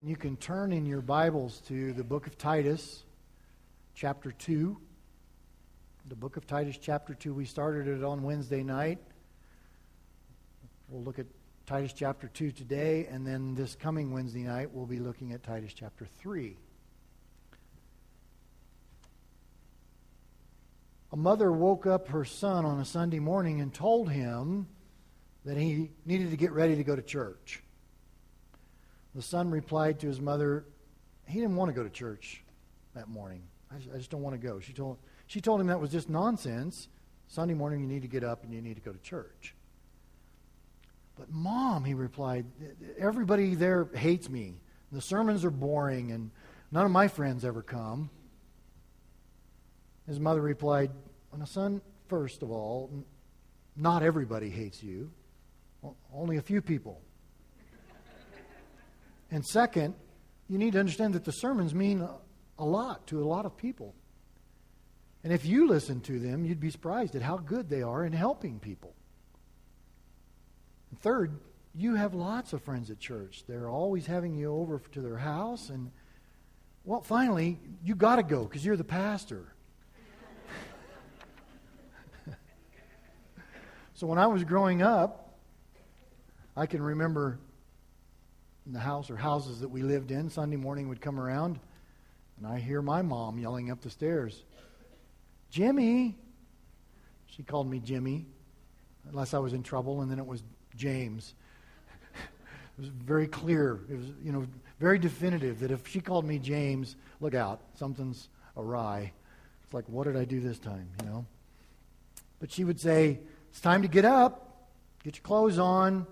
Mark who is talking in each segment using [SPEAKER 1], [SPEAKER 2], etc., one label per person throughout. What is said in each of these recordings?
[SPEAKER 1] You can turn in your Bibles to the book of Titus, chapter 2. The book of Titus, chapter 2. We started it on Wednesday night. We'll look at Titus chapter 2 today, and then this coming Wednesday night, we'll be looking at Titus chapter 3. A mother woke up her son on a Sunday morning and told him that he needed to get ready to go to church. The son replied to his mother, he didn't want to go to church that morning. I just, I just don't want to go. She told, she told him that was just nonsense. Sunday morning, you need to get up and you need to go to church. But, Mom, he replied, everybody there hates me. The sermons are boring, and none of my friends ever come. His mother replied, well, Son, first of all, not everybody hates you, only a few people. And second, you need to understand that the sermons mean a lot to a lot of people. And if you listen to them, you'd be surprised at how good they are in helping people. And third, you have lots of friends at church. They're always having you over to their house. And, well, finally, you got to go because you're the pastor. so when I was growing up, I can remember in the house or houses that we lived in, Sunday morning would come around, and I hear my mom yelling up the stairs, Jimmy. She called me Jimmy, unless I was in trouble, and then it was James. it was very clear. It was, you know, very definitive that if she called me James, look out, something's awry. It's like, what did I do this time, you know? But she would say, it's time to get up, get your clothes on,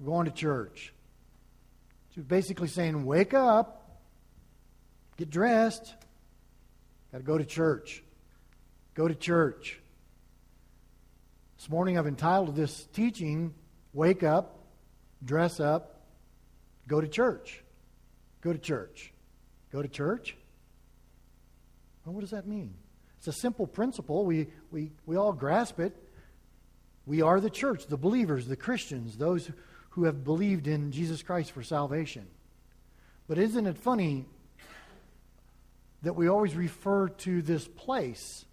[SPEAKER 1] we're going to church. She was basically saying, Wake up, get dressed, got to go to church. Go to church. This morning I've entitled this teaching, Wake Up, Dress Up, Go to Church. Go to church. Go to church? Well, what does that mean? It's a simple principle. We, we, we all grasp it. We are the church, the believers, the Christians, those who have believed in Jesus Christ for salvation. But isn't it funny that we always refer to this place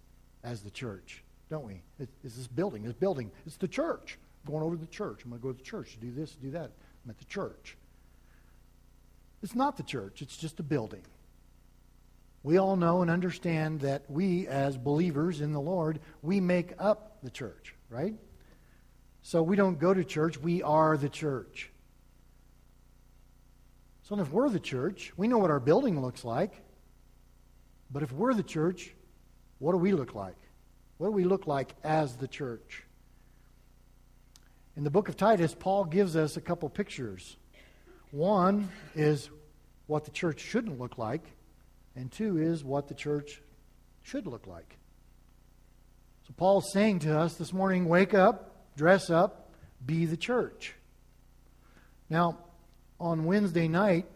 [SPEAKER 1] as the church, don't we? It's this building, this building. It's the church. I'm going over to the church. I'm going to go to the church to do this, do that. I'm at the church. It's not the church, it's just a building. We all know and understand that we, as believers in the Lord, we make up the church, right? So we don't go to church, we are the church. So if we're the church, we know what our building looks like. But if we're the church, what do we look like? What do we look like as the church? In the book of Titus, Paul gives us a couple pictures. One is what the church shouldn't look like, and two is what the church should look like. So Paul's saying to us this morning wake up, dress up, be the church. Now, on Wednesday night,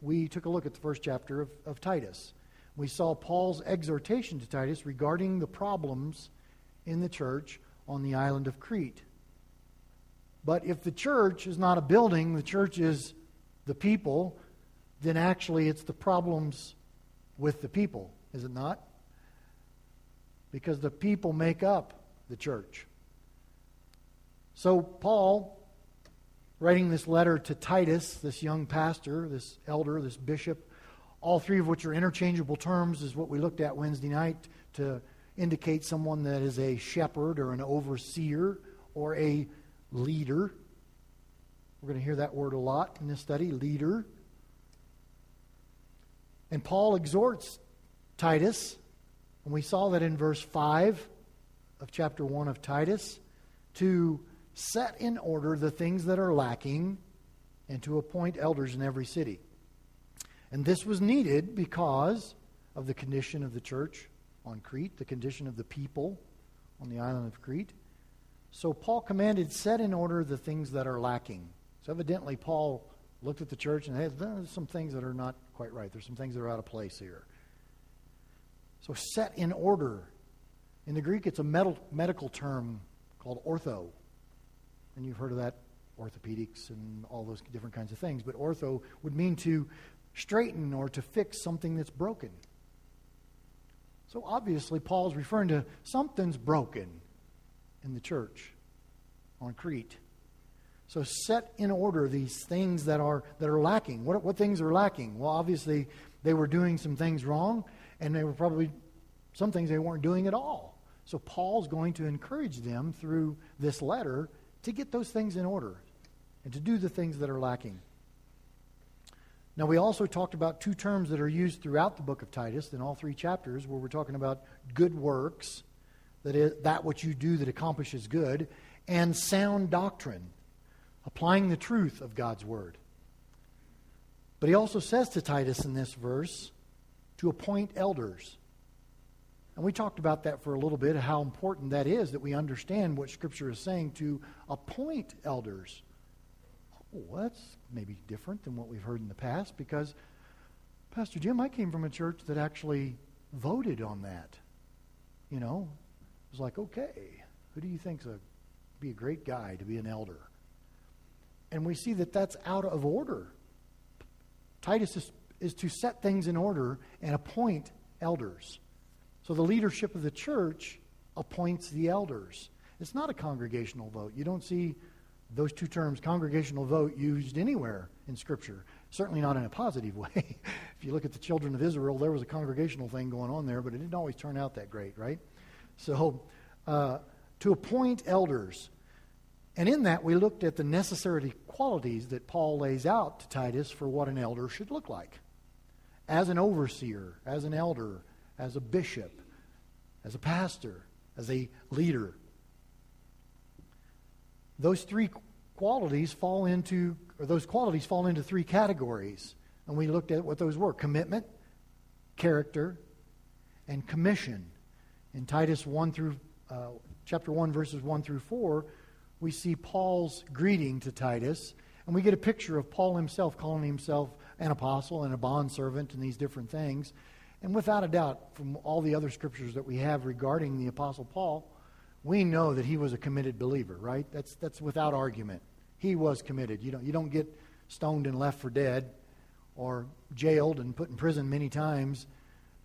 [SPEAKER 1] we took a look at the first chapter of, of Titus. We saw Paul's exhortation to Titus regarding the problems in the church on the island of Crete. But if the church is not a building, the church is the people, then actually it's the problems with the people, is it not? Because the people make up the church. So, Paul, writing this letter to Titus, this young pastor, this elder, this bishop, all three of which are interchangeable terms, is what we looked at Wednesday night to indicate someone that is a shepherd or an overseer or a leader. We're going to hear that word a lot in this study leader. And Paul exhorts Titus, and we saw that in verse 5 of chapter 1 of Titus, to set in order the things that are lacking, and to appoint elders in every city. And this was needed because of the condition of the church on Crete, the condition of the people on the island of Crete. So Paul commanded, set in order the things that are lacking. So evidently, Paul looked at the church and had there's some things that are not quite right. There's some things that are out of place here. So set in order. In the Greek, it's a medical term called ortho. And you've heard of that orthopedics and all those different kinds of things, but ortho would mean to straighten or to fix something that's broken. So obviously, Paul's referring to something's broken in the church on Crete. So set in order these things that are that are lacking. What what things are lacking? Well, obviously they were doing some things wrong, and they were probably some things they weren't doing at all. So Paul's going to encourage them through this letter to get those things in order and to do the things that are lacking. Now, we also talked about two terms that are used throughout the book of Titus in all three chapters, where we're talking about good works, that is, that which you do that accomplishes good, and sound doctrine, applying the truth of God's word. But he also says to Titus in this verse to appoint elders. And we talked about that for a little bit, how important that is that we understand what Scripture is saying to appoint elders. Oh, well, that's maybe different than what we've heard in the past because, Pastor Jim, I came from a church that actually voted on that. You know, it was like, okay, who do you think's a be a great guy to be an elder? And we see that that's out of order. Titus is, is to set things in order and appoint elders. So the leadership of the church appoints the elders. It's not a congregational vote. You don't see those two terms, congregational vote, used anywhere in Scripture. Certainly not in a positive way. if you look at the children of Israel, there was a congregational thing going on there, but it didn't always turn out that great, right? So, uh, to appoint elders. And in that, we looked at the necessary qualities that Paul lays out to Titus for what an elder should look like. As an overseer, as an elder, as a bishop, as a pastor, as a leader those three qualities fall into, or those qualities fall into three categories. And we looked at what those were commitment, character, and commission. In Titus 1 through, uh, chapter 1, verses 1 through 4, we see Paul's greeting to Titus, and we get a picture of Paul himself calling himself an apostle and a bondservant and these different things. And without a doubt, from all the other scriptures that we have regarding the apostle Paul, we know that he was a committed believer, right? That's, that's without argument. He was committed. You don't, you don't get stoned and left for dead or jailed and put in prison many times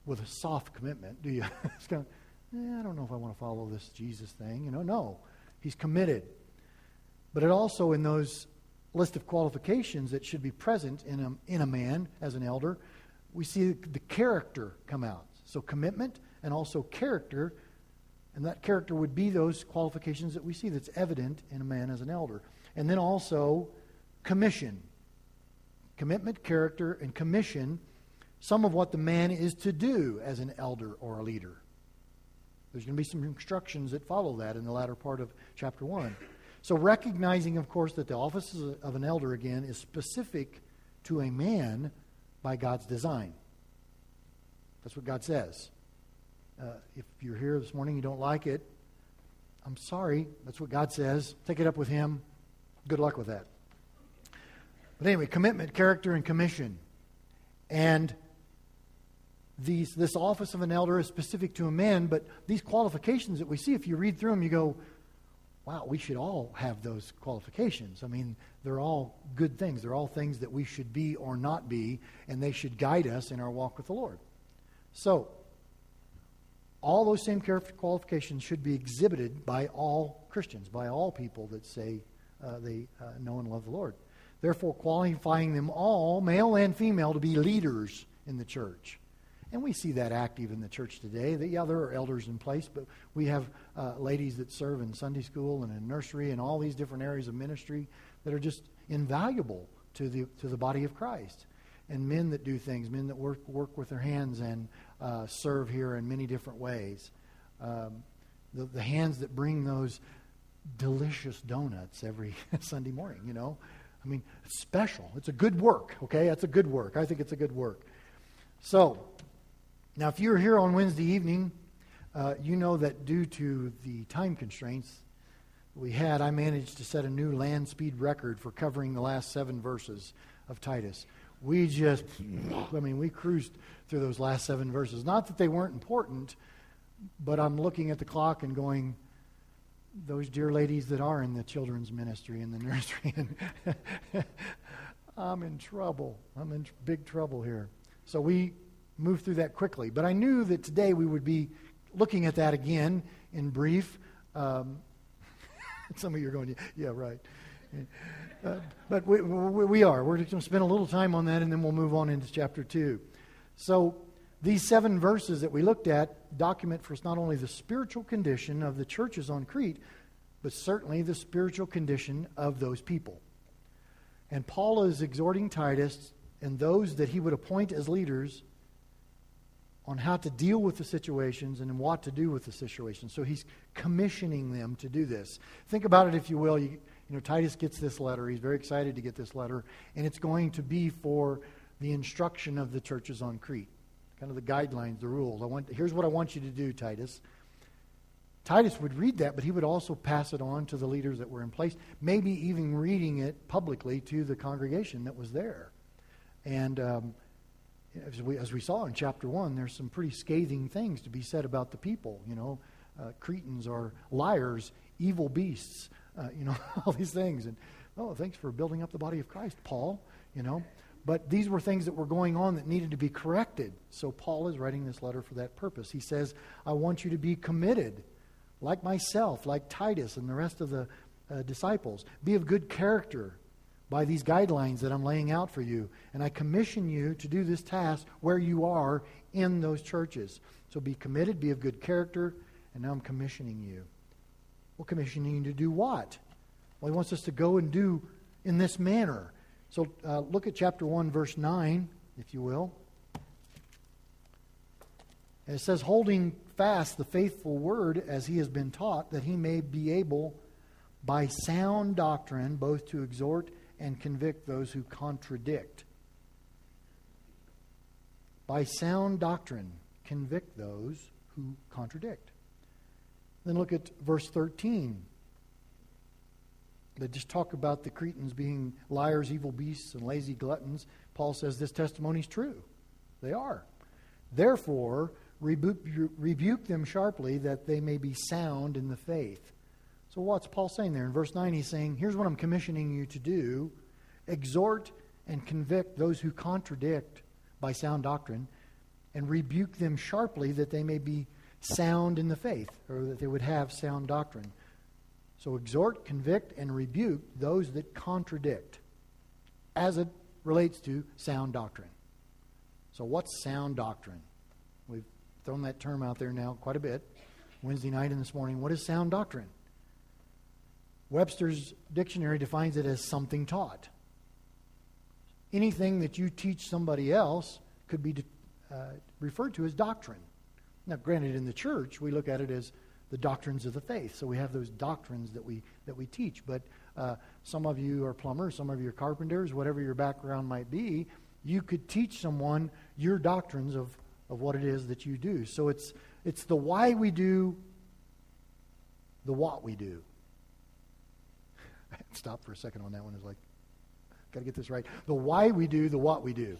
[SPEAKER 1] with a soft commitment, do you? it's kind of, eh, I don't know if I want to follow this Jesus thing. You know, no. He's committed. But it also, in those list of qualifications that should be present in a, in a man as an elder, we see the character come out. So commitment and also character and that character would be those qualifications that we see that's evident in a man as an elder. And then also commission. Commitment, character, and commission, some of what the man is to do as an elder or a leader. There's going to be some instructions that follow that in the latter part of chapter 1. So, recognizing, of course, that the office of an elder, again, is specific to a man by God's design. That's what God says. Uh, if you're here this morning, you don't like it, I'm sorry. That's what God says. Take it up with Him. Good luck with that. But anyway, commitment, character, and commission. And these, this office of an elder is specific to a man, but these qualifications that we see, if you read through them, you go, wow, we should all have those qualifications. I mean, they're all good things. They're all things that we should be or not be, and they should guide us in our walk with the Lord. So, all those same qualifications should be exhibited by all Christians, by all people that say uh, they uh, know and love the Lord. Therefore, qualifying them all, male and female, to be leaders in the church. And we see that active in the church today. That, yeah, there are elders in place, but we have uh, ladies that serve in Sunday school and in nursery and all these different areas of ministry that are just invaluable to the, to the body of Christ. And men that do things, men that work, work with their hands and uh, serve here in many different ways. Um, the, the hands that bring those delicious donuts every Sunday morning, you know. I mean, it's special. It's a good work, okay? That's a good work. I think it's a good work. So, now if you're here on Wednesday evening, uh, you know that due to the time constraints we had, I managed to set a new land speed record for covering the last seven verses of Titus we just, I mean, we cruised through those last seven verses. Not that they weren't important, but I'm looking at the clock and going, those dear ladies that are in the children's ministry in the nursery. And I'm in trouble. I'm in big trouble here. So we moved through that quickly. But I knew that today we would be looking at that again in brief. Um, some of you are going, yeah, right. Uh, but we, we are. We're going to spend a little time on that and then we'll move on into chapter 2. So these seven verses that we looked at document for us not only the spiritual condition of the churches on Crete, but certainly the spiritual condition of those people. And Paul is exhorting Titus and those that he would appoint as leaders on how to deal with the situations and what to do with the situations. So he's commissioning them to do this. Think about it, if you will. You, you know, Titus gets this letter. He's very excited to get this letter, and it's going to be for the instruction of the churches on Crete, kind of the guidelines, the rules. I want, here's what I want you to do, Titus. Titus would read that, but he would also pass it on to the leaders that were in place, maybe even reading it publicly to the congregation that was there. And um, as, we, as we saw in chapter 1, there's some pretty scathing things to be said about the people. You know, uh, Cretans are liars, evil beasts, uh, you know, all these things. And, oh, thanks for building up the body of Christ, Paul, you know. But these were things that were going on that needed to be corrected. So Paul is writing this letter for that purpose. He says, I want you to be committed, like myself, like Titus and the rest of the uh, disciples. Be of good character by these guidelines that I'm laying out for you. And I commission you to do this task where you are in those churches. So be committed, be of good character, and now I'm commissioning you. Well, commissioning you to do what? Well, he wants us to go and do in this manner. So uh, look at chapter 1, verse 9, if you will. And it says, holding fast the faithful word as he has been taught, that he may be able by sound doctrine both to exhort and convict those who contradict. By sound doctrine, convict those who contradict. Then look at verse 13. They just talk about the Cretans being liars, evil beasts, and lazy gluttons. Paul says this testimony is true. They are. Therefore, rebuke, rebuke them sharply that they may be sound in the faith. So, what's Paul saying there? In verse 9, he's saying, Here's what I'm commissioning you to do exhort and convict those who contradict by sound doctrine, and rebuke them sharply that they may be sound in the faith, or that they would have sound doctrine. So exhort, convict, and rebuke those that contradict as it relates to sound doctrine. So, what's sound doctrine? We've thrown that term out there now quite a bit. Wednesday night and this morning. What is sound doctrine? Webster's dictionary defines it as something taught. Anything that you teach somebody else could be uh, referred to as doctrine. Now, granted, in the church, we look at it as the doctrines of the faith. So we have those doctrines that we that we teach. But uh, some of you are plumbers, some of you are carpenters, whatever your background might be. You could teach someone your doctrines of, of what it is that you do. So it's it's the why we do, the what we do. Stop for a second on that one. It's like, got to get this right. The why we do, the what we do,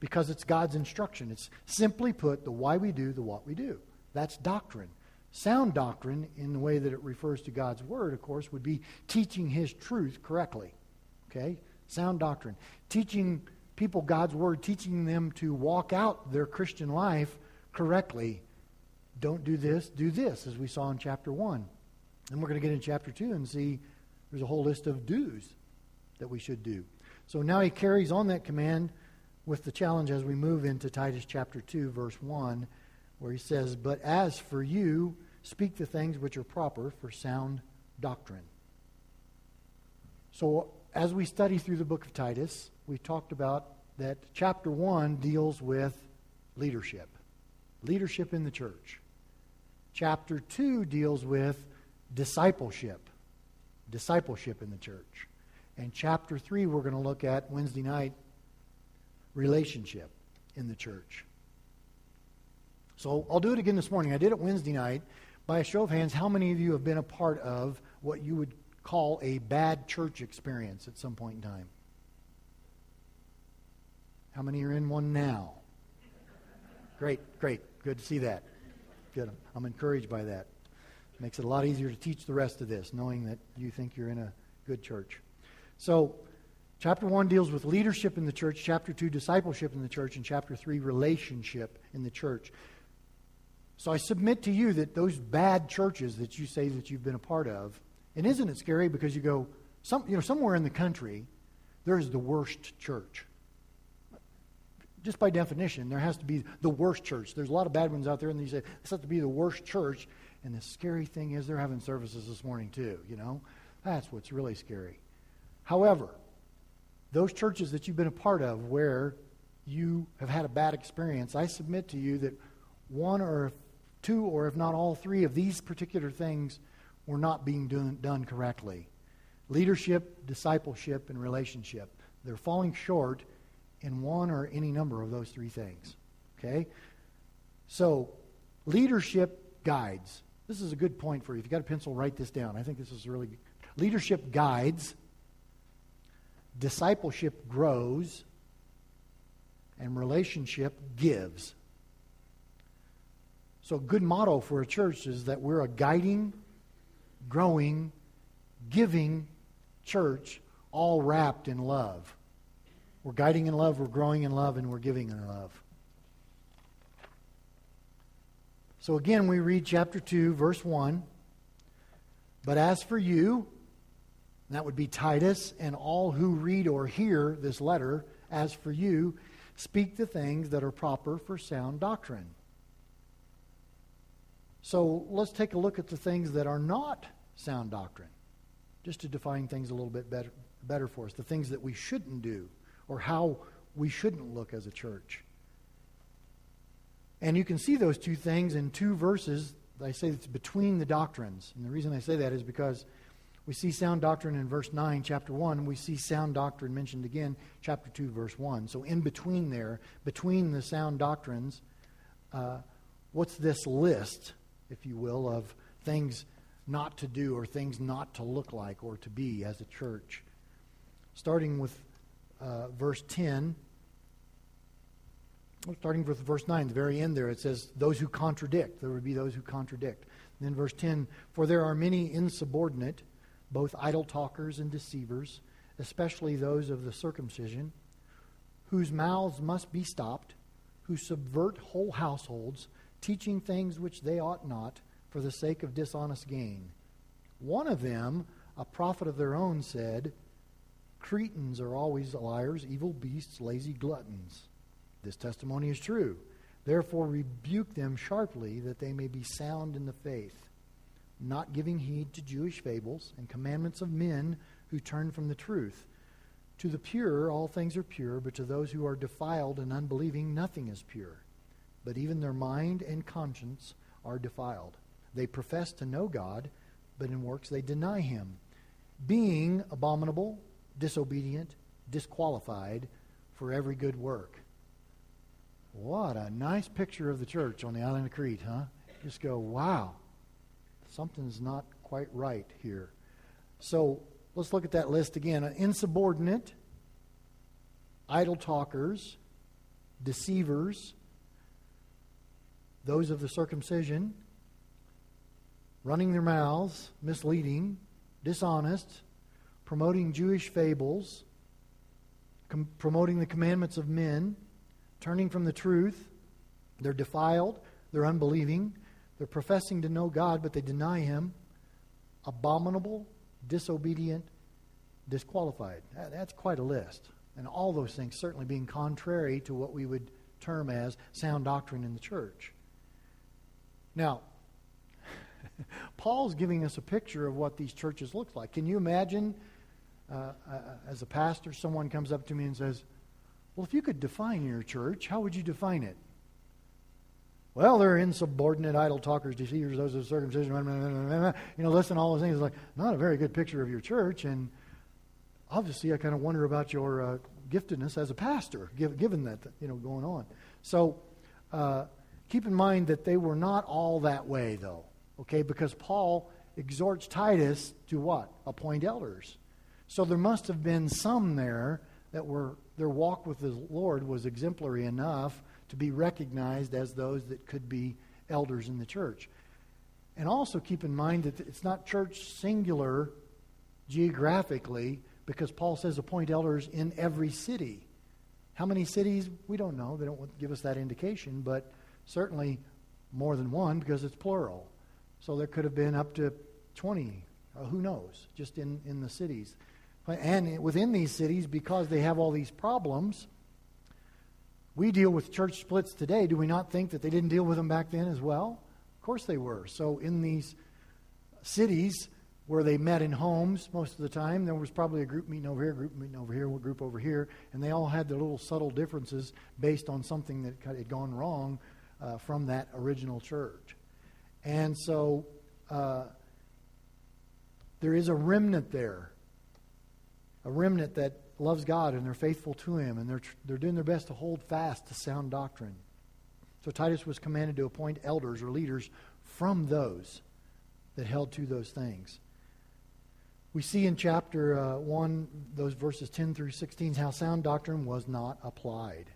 [SPEAKER 1] because it's God's instruction. It's simply put, the why we do, the what we do. That's doctrine. Sound doctrine, in the way that it refers to God's Word, of course, would be teaching His truth correctly. Okay? Sound doctrine. Teaching people God's Word, teaching them to walk out their Christian life correctly. Don't do this, do this, as we saw in chapter 1. And we're going to get in chapter 2 and see there's a whole list of do's that we should do. So now he carries on that command with the challenge as we move into Titus chapter 2, verse 1 where he says, But as for you, speak the things which are proper for sound doctrine. So, as we study through the book of Titus, we talked about that chapter 1 deals with leadership, leadership in the church. Chapter 2 deals with discipleship, discipleship in the church. And chapter 3, we're going to look at Wednesday night, relationship in the church. So I'll do it again this morning. I did it Wednesday night. By a show of hands, how many of you have been a part of what you would call a bad church experience at some point in time? How many are in one now? Great, great. Good to see that. Good. I'm encouraged by that. Makes it a lot easier to teach the rest of this, knowing that you think you're in a good church. So, chapter 1 deals with leadership in the church, chapter 2, discipleship in the church, and chapter 3, relationship in the church. So, I submit to you that those bad churches that you say that you've been a part of, and isn't it scary because you go, some, you know, somewhere in the country, there is the worst church. Just by definition, there has to be the worst church. There's a lot of bad ones out there, and you say, this has to be the worst church. And the scary thing is, they're having services this morning, too, you know? That's what's really scary. However, those churches that you've been a part of where you have had a bad experience, I submit to you that one or two, or if not all three of these particular things were not being done, done correctly leadership, discipleship, and relationship. They're falling short in one or any number of those three things. Okay? So, leadership guides. This is a good point for you. If you've got a pencil, write this down. I think this is really good. Leadership guides, discipleship grows, and relationship gives. So, a good motto for a church is that we're a guiding, growing, giving church, all wrapped in love. We're guiding in love, we're growing in love, and we're giving in love. So again, we read chapter 2, verse 1. But as for you, that would be Titus and all who read or hear this letter, as for you, speak the things that are proper for sound doctrine. So let's take a look at the things that are not sound doctrine, just to define things a little bit better, better for us, the things that we shouldn't do or how we shouldn't look as a church. And you can see those two things in two verses. I say it's between the doctrines. And the reason I say that is because we see sound doctrine in verse 9, chapter 1. We see sound doctrine mentioned again, chapter 2, verse 1. So, in between there, between the sound doctrines, uh, what's this list, if you will, of things not to do or things not to look like or to be as a church? Starting with uh, verse 10, starting with verse 9, the very end there, it says, Those who contradict. There would be those who contradict. And then verse 10, For there are many insubordinate, both idle talkers and deceivers, especially those of the circumcision, whose mouths must be stopped, who subvert whole households, teaching things which they ought not, for the sake of dishonest gain. One of them, a prophet of their own, said, Cretans are always liars, evil beasts, lazy gluttons. This testimony is true. Therefore, rebuke them sharply, that they may be sound in the faith, not giving heed to Jewish fables and commandments of men who turn from the truth. To the pure, all things are pure, but to those who are defiled and unbelieving, nothing is pure. But even their mind and conscience are defiled. They profess to know God, but in works they deny him, being abominable disobedient, disqualified for every good work. What a nice picture of the church on the island of Crete, huh? Just go, wow, something's not quite right here. So let's look at that list again. Insubordinate, idle talkers, deceivers, those of the circumcision, running their mouths, misleading, dishonest, promoting Jewish fables, com- promoting the commandments of men, turning from the truth. They're defiled, they're unbelieving, they're professing to know God, but they deny Him. Abominable, disobedient, disqualified. That, that's quite a list. And all those things certainly being contrary to what we would term as sound doctrine in the church. Now, Paul's giving us a picture of what these churches look like. Can you imagine uh, uh, as a pastor, someone comes up to me and says, Well, if you could define your church, how would you define it? Well, they're insubordinate, idle talkers, deceivers, those of circumcision, you know, listen, all those things. It's like, not a very good picture of your church. And obviously, I kind of wonder about your uh, giftedness as a pastor, given that, you know, going on. So uh, keep in mind that they were not all that way, though, okay? Because Paul exhorts Titus to what? Appoint elders. So there must have been some there that were their walk with the Lord was exemplary enough to be recognized as those that could be elders in the church. And also keep in mind that it's not church singular geographically because Paul says appoint elders in every city. How many cities? We don't know. They don't give us that indication, but certainly more than one because it's plural. So there could have been up to 20, uh, who knows, just in, in the cities. And within these cities, because they have all these problems, we deal with church splits today. Do we not think that they didn't deal with them back then as well? Of course they were. So in these cities, where they met in homes most of the time. There was probably a group meeting over here, group meeting over here, a group over here, and they all had their little subtle differences based on something that had gone wrong uh, from that original church. And so uh, there is a remnant there, a remnant that loves God and they're faithful to Him, and they're, they're doing their best to hold fast to sound doctrine. So Titus was commanded to appoint elders or leaders from those that held to those things. We see in chapter uh, 1, those verses 10 through 16, how sound doctrine was not applied.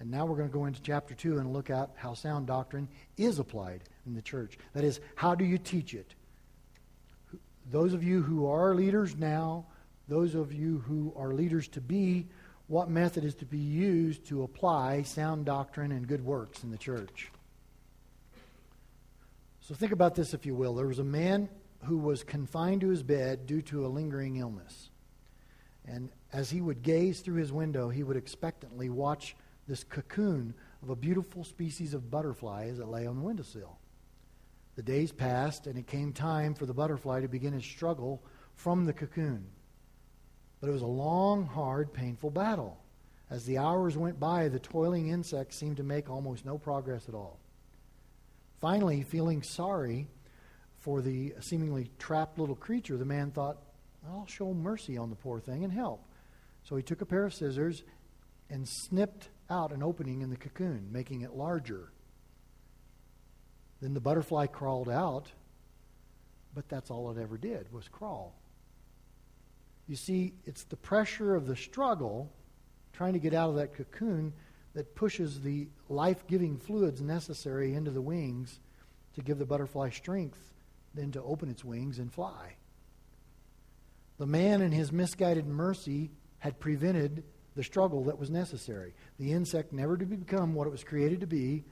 [SPEAKER 1] And now we're going to go into chapter 2 and look at how sound doctrine is applied in the church. That is, how do you teach it? Those of you who are leaders now, those of you who are leaders to be, what method is to be used to apply sound doctrine and good works in the church? So think about this, if you will. There was a man who was confined to his bed due to a lingering illness. And as he would gaze through his window, he would expectantly watch this cocoon of a beautiful species of butterfly as it lay on the windowsill. The days passed, and it came time for the butterfly to begin its struggle from the cocoon. But it was a long, hard, painful battle. As the hours went by, the toiling insect seemed to make almost no progress at all. Finally, feeling sorry, for the seemingly trapped little creature, the man thought, I'll show mercy on the poor thing and help. So he took a pair of scissors and snipped out an opening in the cocoon, making it larger. Then the butterfly crawled out, but that's all it ever did was crawl. You see, it's the pressure of the struggle, trying to get out of that cocoon, that pushes the life giving fluids necessary into the wings to give the butterfly strength then to open its wings and fly. The man, in his misguided mercy, had prevented the struggle that was necessary. The insect never to become what it was created to be.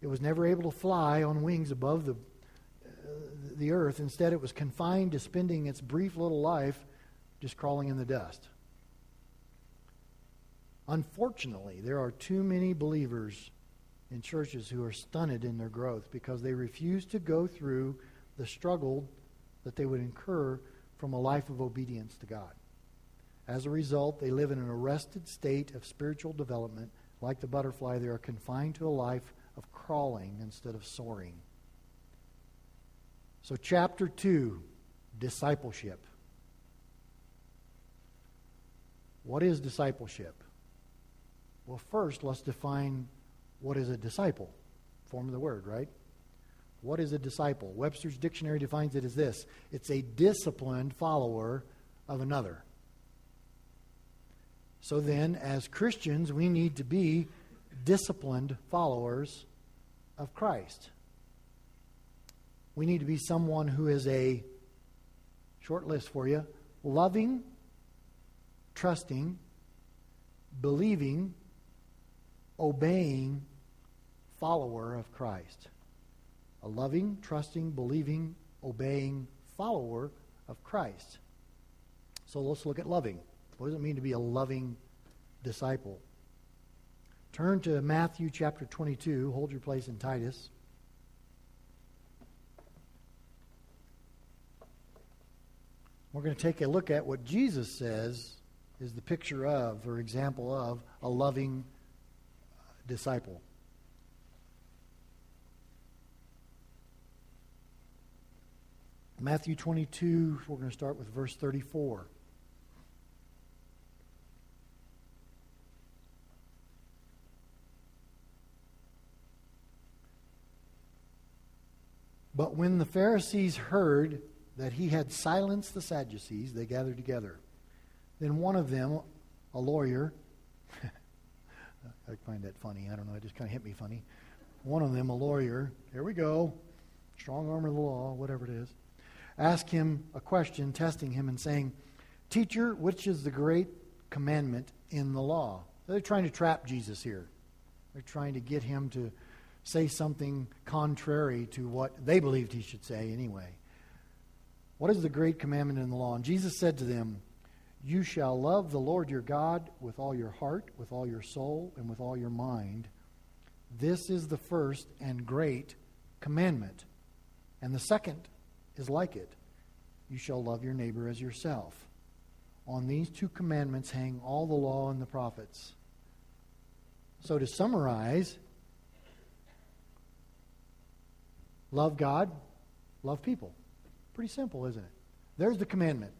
[SPEAKER 1] It was never able to fly on wings above the, uh, the earth. Instead, it was confined to spending its brief little life just crawling in the dust. Unfortunately, there are too many believers in churches who are stunted in their growth because they refuse to go through the struggle that they would incur from a life of obedience to God. As a result, they live in an arrested state of spiritual development. Like the butterfly, they are confined to a life of crawling instead of soaring. So, chapter 2 discipleship. What is discipleship? Well, first, let's define what is a disciple. Form of the word, right? What is a disciple? Webster's dictionary defines it as this it's a disciplined follower of another. So then, as Christians, we need to be disciplined followers of Christ. We need to be someone who is a, short list for you, loving, trusting, believing, obeying follower of Christ a loving, trusting, believing, obeying follower of Christ. So let's look at loving. What does it mean to be a loving disciple? Turn to Matthew chapter 22. Hold your place in Titus. We're going to take a look at what Jesus says is the picture of or example of a loving disciple. Matthew 22, we're going to start with verse 34. But when the Pharisees heard that he had silenced the Sadducees, they gathered together. Then one of them, a lawyer, I find that funny. I don't know, it just kind of hit me funny. One of them, a lawyer, here we go, strong arm of the law, whatever it is, ask him a question, testing him and saying, Teacher, which is the great commandment in the law? They're trying to trap Jesus here. They're trying to get him to say something contrary to what they believed he should say anyway. What is the great commandment in the law? And Jesus said to them, You shall love the Lord your God with all your heart, with all your soul, and with all your mind. This is the first and great commandment. And the second is like it you shall love your neighbor as yourself. On these two commandments hang all the law and the prophets. So, to summarize, love God, love people. Pretty simple, isn't it? There's the commandment.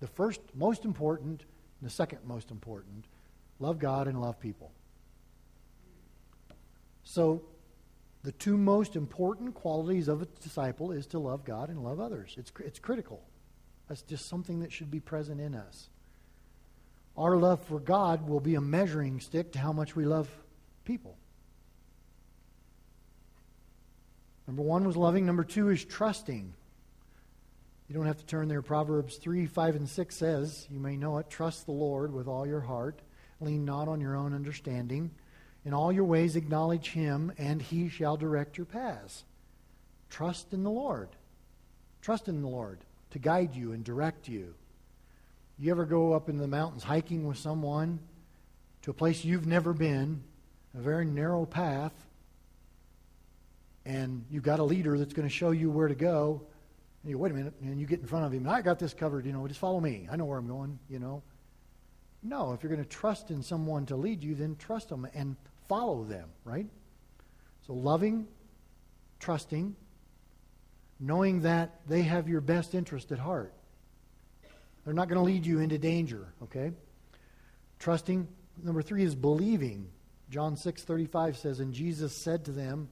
[SPEAKER 1] The first, most important, and the second most important love God and love people. So, the two most important qualities of a disciple is to love God and love others. It's, it's critical. That's just something that should be present in us. Our love for God will be a measuring stick to how much we love people. Number one was loving. Number two is trusting. You don't have to turn there. Proverbs 3, 5, and 6 says, you may know it, trust the Lord with all your heart. Lean not on your own understanding. In all your ways acknowledge him, and he shall direct your paths. Trust in the Lord. Trust in the Lord to guide you and direct you. You ever go up into the mountains hiking with someone to a place you've never been, a very narrow path, and you've got a leader that's going to show you where to go, and you wait a minute, and you get in front of him. I got this covered, you know, just follow me. I know where I'm going, you know. No, if you're going to trust in someone to lead you, then trust them and follow them, right? So loving, trusting, knowing that they have your best interest at heart. They're not going to lead you into danger, okay? Trusting. Number three is believing. John 6 35 says, And Jesus said to them,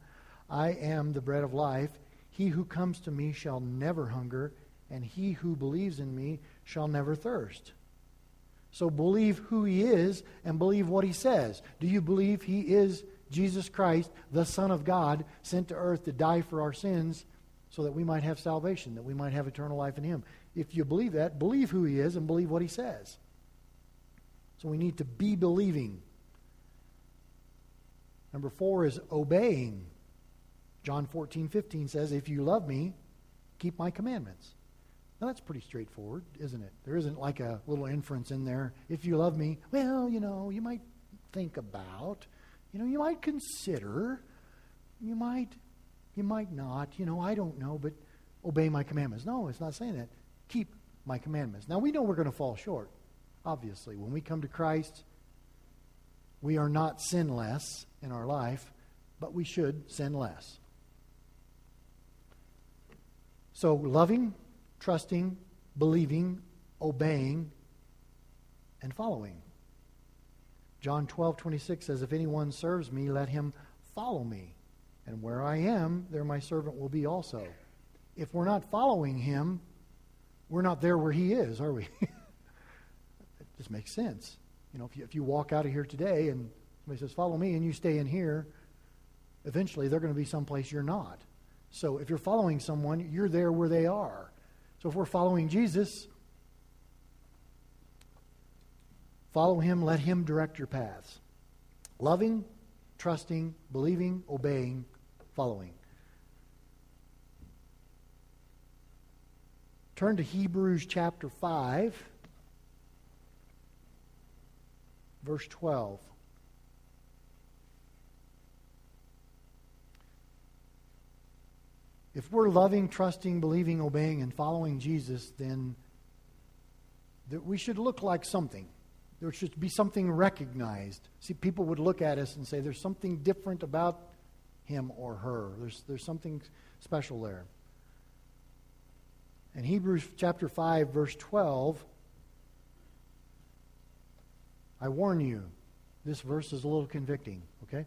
[SPEAKER 1] I am the bread of life. He who comes to me shall never hunger, and he who believes in me shall never thirst. So believe who he is and believe what he says. Do you believe he is Jesus Christ, the Son of God, sent to earth to die for our sins so that we might have salvation, that we might have eternal life in him? If you believe that, believe who he is and believe what he says. So we need to be believing. Number four is obeying. John 14, 15 says, If you love me, keep my commandments. Now, that's pretty straightforward, isn't it? There isn't like a little inference in there. If you love me, well, you know, you might think about, you know, you might consider, you might, you might not, you know, I don't know, but obey my commandments. No, it's not saying that. Keep my commandments. Now, we know we're going to fall short, obviously. When we come to Christ, we are not sinless in our life, but we should sin less. So, loving trusting, believing, obeying, and following. John 12, 26 says, If anyone serves me, let him follow me. And where I am, there my servant will be also. If we're not following him, we're not there where he is, are we? it just makes sense. You know, if you, if you walk out of here today and somebody says, Follow me, and you stay in here, eventually they're going to be someplace you're not. So if you're following someone, you're there where they are. So if we're following Jesus, follow him, let him direct your paths. Loving, trusting, believing, obeying, following. Turn to Hebrews chapter 5, verse 12. If we're loving, trusting, believing, obeying, and following Jesus, then that we should look like something. There should be something recognized. See, people would look at us and say, there's something different about him or her. There's, there's something special there. In Hebrews chapter 5, verse 12, I warn you, this verse is a little convicting, okay?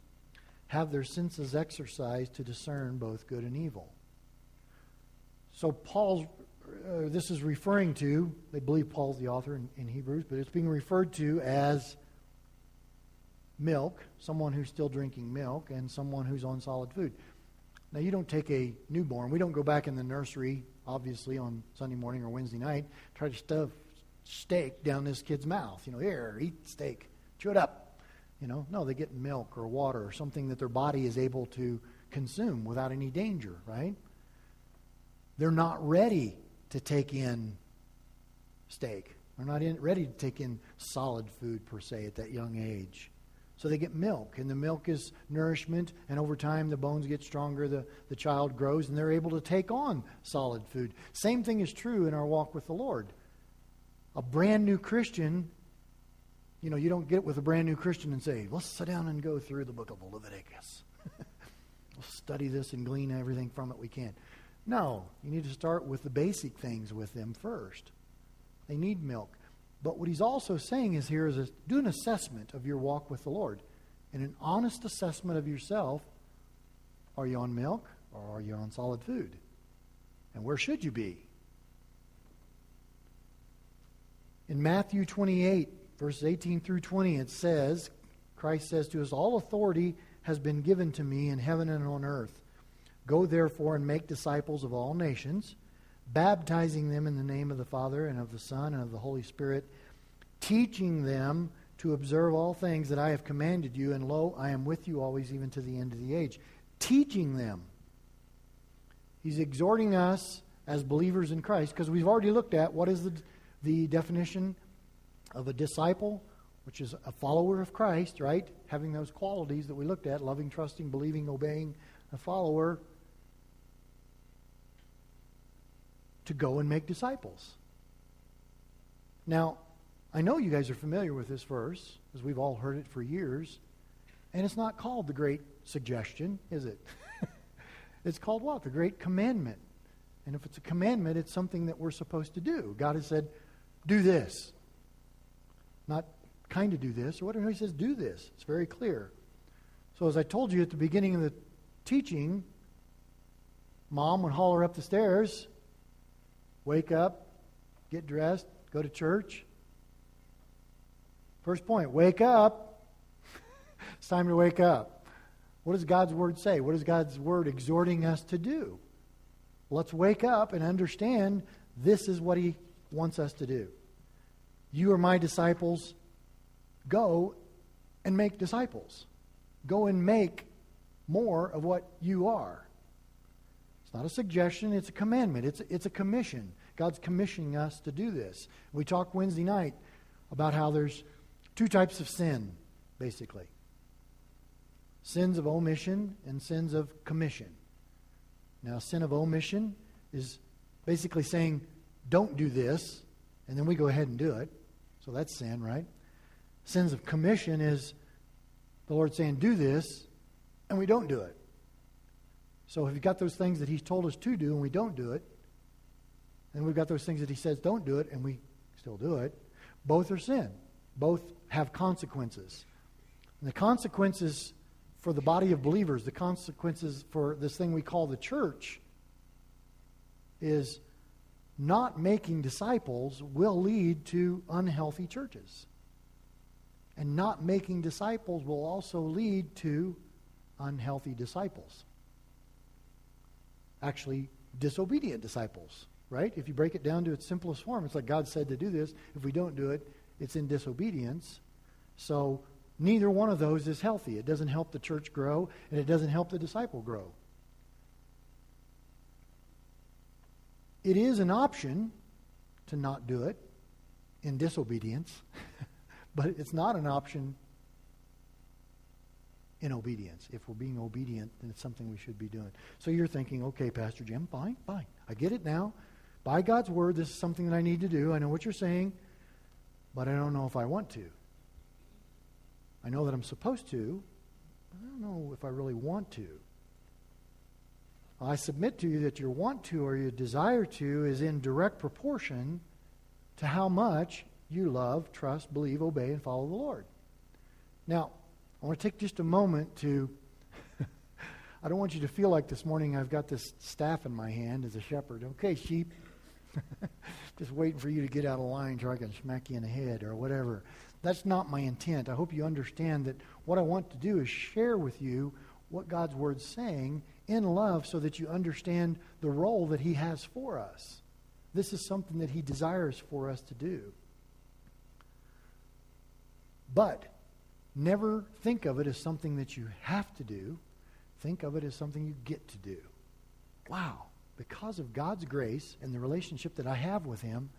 [SPEAKER 1] have their senses exercised to discern both good and evil. So Paul's uh, this is referring to, they believe Paul's the author in, in Hebrews, but it's being referred to as milk, someone who's still drinking milk, and someone who's on solid food. Now, you don't take a newborn. We don't go back in the nursery, obviously, on Sunday morning or Wednesday night, try to stuff steak down this kid's mouth. You know, here, eat steak, chew it up. You know, no, they get milk or water or something that their body is able to consume without any danger, right? They're not ready to take in steak. They're not in, ready to take in solid food, per se, at that young age. So they get milk, and the milk is nourishment, and over time the bones get stronger, the, the child grows, and they're able to take on solid food. Same thing is true in our walk with the Lord. A brand new Christian, you know, you don't get with a brand new Christian and say, let's sit down and go through the book of Leviticus. we'll study this and glean everything from it we can. No, you need to start with the basic things with them first. They need milk. But what he's also saying is here is a, do an assessment of your walk with the Lord. And an honest assessment of yourself. Are you on milk or are you on solid food? And where should you be? In Matthew 28, verses 18 through 20, it says, Christ says to us, All authority has been given to me in heaven and on earth. Go therefore and make disciples of all nations baptizing them in the name of the Father and of the Son and of the Holy Spirit, teaching them to observe all things that I have commanded you, and lo, I am with you always, even to the end of the age. Teaching them. He's exhorting us as believers in Christ, because we've already looked at what is the, the definition of a disciple, which is a follower of Christ, right? Having those qualities that we looked at loving, trusting, believing, obeying, a follower. to go and make disciples. Now, I know you guys are familiar with this verse, as we've all heard it for years, and it's not called the Great Suggestion, is it? it's called what? The Great Commandment. And if it's a commandment, it's something that we're supposed to do. God has said, do this. Not kind of do this, or whatever. He says, do this. It's very clear. So, as I told you at the beginning of the teaching, mom would haul her up the stairs wake up, get dressed, go to church. First point wake up. it's time to wake up. What does God's word say? What is God's word exhorting us to do? Let's wake up and understand this is what He wants us to do. You are my disciples. Go and make disciples. Go and make more of what you are. It's not a suggestion, it's a commandment, it's, it's a commission. God's commissioning us to do this. We talked Wednesday night about how there's two types of sin, basically sins of omission and sins of commission. Now, sin of omission is basically saying, don't do this, and then we go ahead and do it. So that's sin, right? Sins of commission is the Lord saying, do this, and we don't do it. So if you've got those things that He's told us to do and we don't do it, and we've got those things that He says don't do it and we still do it, both are sin. Both have consequences. And the consequences for the body of believers, the consequences for this thing we call the church, is not making disciples will lead to unhealthy churches. And not making disciples will also lead to unhealthy disciples actually disobedient disciples, right? If you break it down to its simplest form, it's like God said to do this. If we don't do it, it's in disobedience. So neither one of those is healthy. It doesn't help the church grow, and it doesn't help the disciple grow. It is an option to not do it in disobedience, but it's not an option in obedience. If we're being obedient, then it's something we should be doing. So you're thinking, okay, Pastor Jim, fine, fine. I get it now. By God's word, this is something that I need to do. I know what you're saying, but I don't know if I want to. I know that I'm supposed to, I don't know if I really want to. I submit to you that your want to or your desire to is in direct proportion to how much you love, trust, believe, obey, and follow the Lord. Now, I want to take just a moment to. I don't want you to feel like this morning I've got this staff in my hand as a shepherd. Okay, sheep. just waiting for you to get out of line so I can smack you in the head or whatever. That's not my intent. I hope you understand that what I want to do is share with you what God's Word's saying in love so that you understand the role that He has for us. This is something that He desires for us to do. But never think of it as something that you have to do. Think of it as something you get to do. Wow. Because of God's grace and the relationship that I have with Him,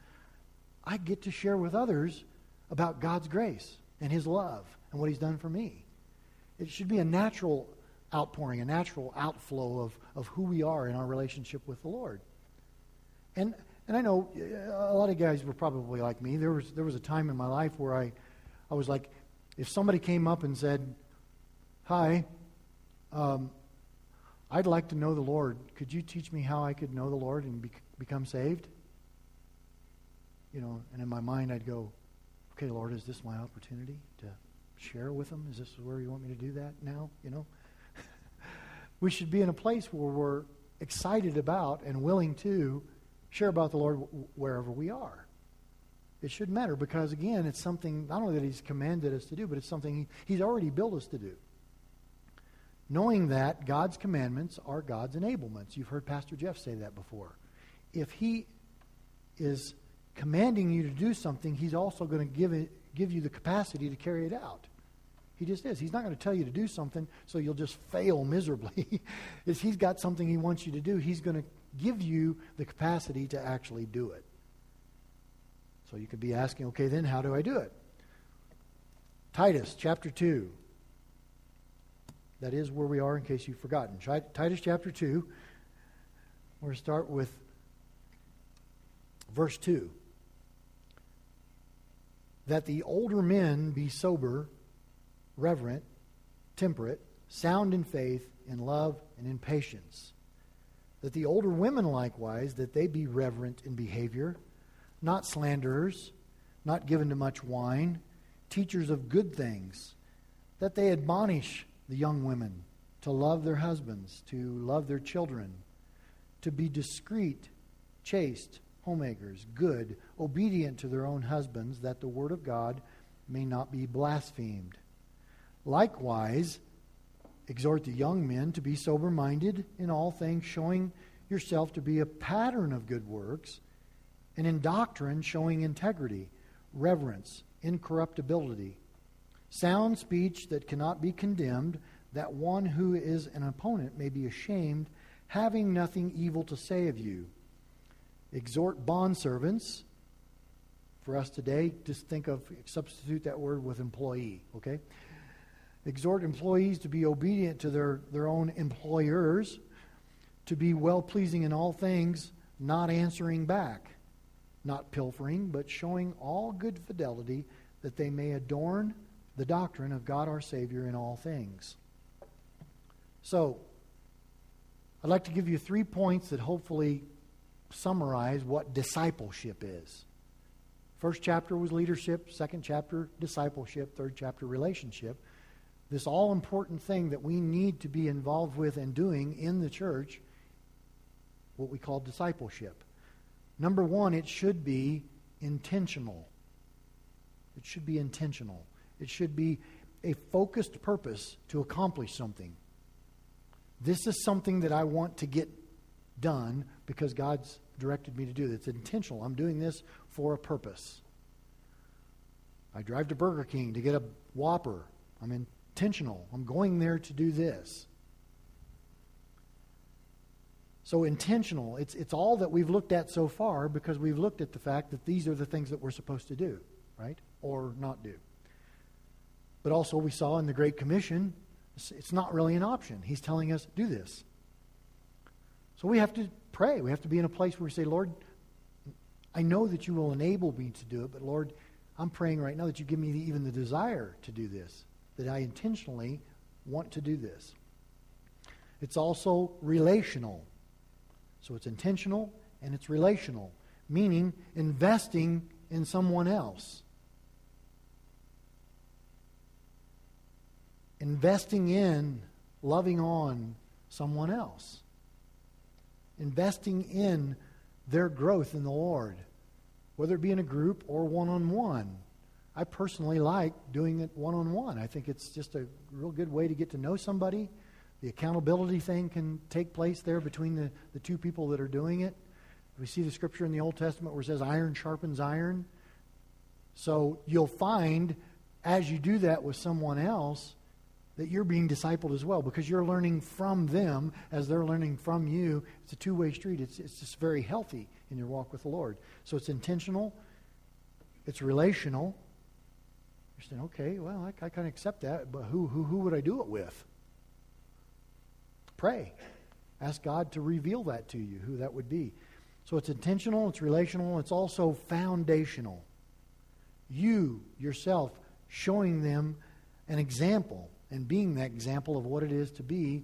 [SPEAKER 1] I get to share with others about God's grace and His love and what He's done for me. It should be a natural outpouring, a natural outflow of, of who we are in our relationship with the Lord. And, and I know a lot of guys were probably like me. There was, there was a time in my life where I, I was like, if somebody came up and said, Hi, um, I'd like to know the Lord. Could you teach me how I could know the Lord and be, become saved? You know, and in my mind, I'd go, Okay, Lord, is this my opportunity to share with them? Is this where you want me to do that now? You know? We should be in a place where we're excited about and willing to share about the Lord wherever we are. It shouldn't matter because, again, it's something not only that He's commanded us to do, but it's something he, He's already built us to do. Knowing that God's commandments are God's enablements. You've heard Pastor Jeff say that before. If He is commanding you to do something, he's also going to give, it, give you the capacity to carry it out. He just is. He's not going to tell you to do something so you'll just fail miserably. if he's got something he wants you to do, he's going to give you the capacity to actually do it. So you could be asking, okay, then how do I do it? Titus chapter 2. That is where we are in case you've forgotten. Titus chapter 2. We're going to start with verse 2 that the older men be sober, reverent, temperate, sound in faith, in love, and in patience. That the older women likewise, that they be reverent in behavior, not slanderers, not given to much wine, teachers of good things, that they admonish the young women to love their husbands, to love their children, to be discreet, chaste, homemakers, good, obedient to their own husbands, that the word of God may not be blasphemed. Likewise, exhort the young men to be sober minded in all things, showing yourself to be a pattern of good works, and in doctrine, showing integrity, reverence, incorruptibility, sound speech that cannot be condemned, that one who is an opponent may be ashamed, having nothing evil to say of you exhort bondservants. For us today, just think of, substitute that word with employee, okay? Exhort employees to be obedient to their, their own employers, to be well pleasing in all things, not answering back, not pilfering, but showing all good fidelity, that they may adorn the doctrine of God our Savior in all things. So, I'd like to give you three points that hopefully summarize what discipleship is. First chapter was leadership, second chapter, discipleship, third chapter, relationship. This all important thing that we need to be involved with and doing in the church, what we call discipleship. Number one, it should be intentional. It should be intentional. It should be a focused purpose to accomplish something. This is something that I want to get done because God's directed me to do. It's intentional. I'm doing this for a purpose. I drive to Burger King to get a Whopper. I'm intentional. I'm going there to do this. So intentional. It's, it's all that we've looked at so far because we've looked at the fact that these are the things that we're supposed to do, right? Or not do. But also, we saw in the Great Commission, it's not really an option. He's telling us, do this. So we have to pray. We have to be in a place where we say, Lord, I know that you will enable me to do it, but Lord, I'm praying right now that you give me even the desire to do this, that I intentionally want to do this. It's also relational. So it's intentional and it's relational, meaning investing in someone else. Investing in, loving on someone else. Investing in their growth in the Lord, whether it be in a group or one on one. I personally like doing it one on one. I think it's just a real good way to get to know somebody. The accountability thing can take place there between the, the two people that are doing it. We see the scripture in the Old Testament where it says, iron sharpens iron. So you'll find as you do that with someone else that you're being discipled as well because you're learning from them as they're learning from you. It's a two way street. It's, it's just very healthy in your walk with the Lord. So it's intentional, it's relational, okay, well, I, I kind of accept that, but who, who, who would I do it with? Pray. Ask God to reveal that to you, who that would be. So it's intentional, it's relational, it's also foundational. You, yourself, showing them an example and being that example of what it is to be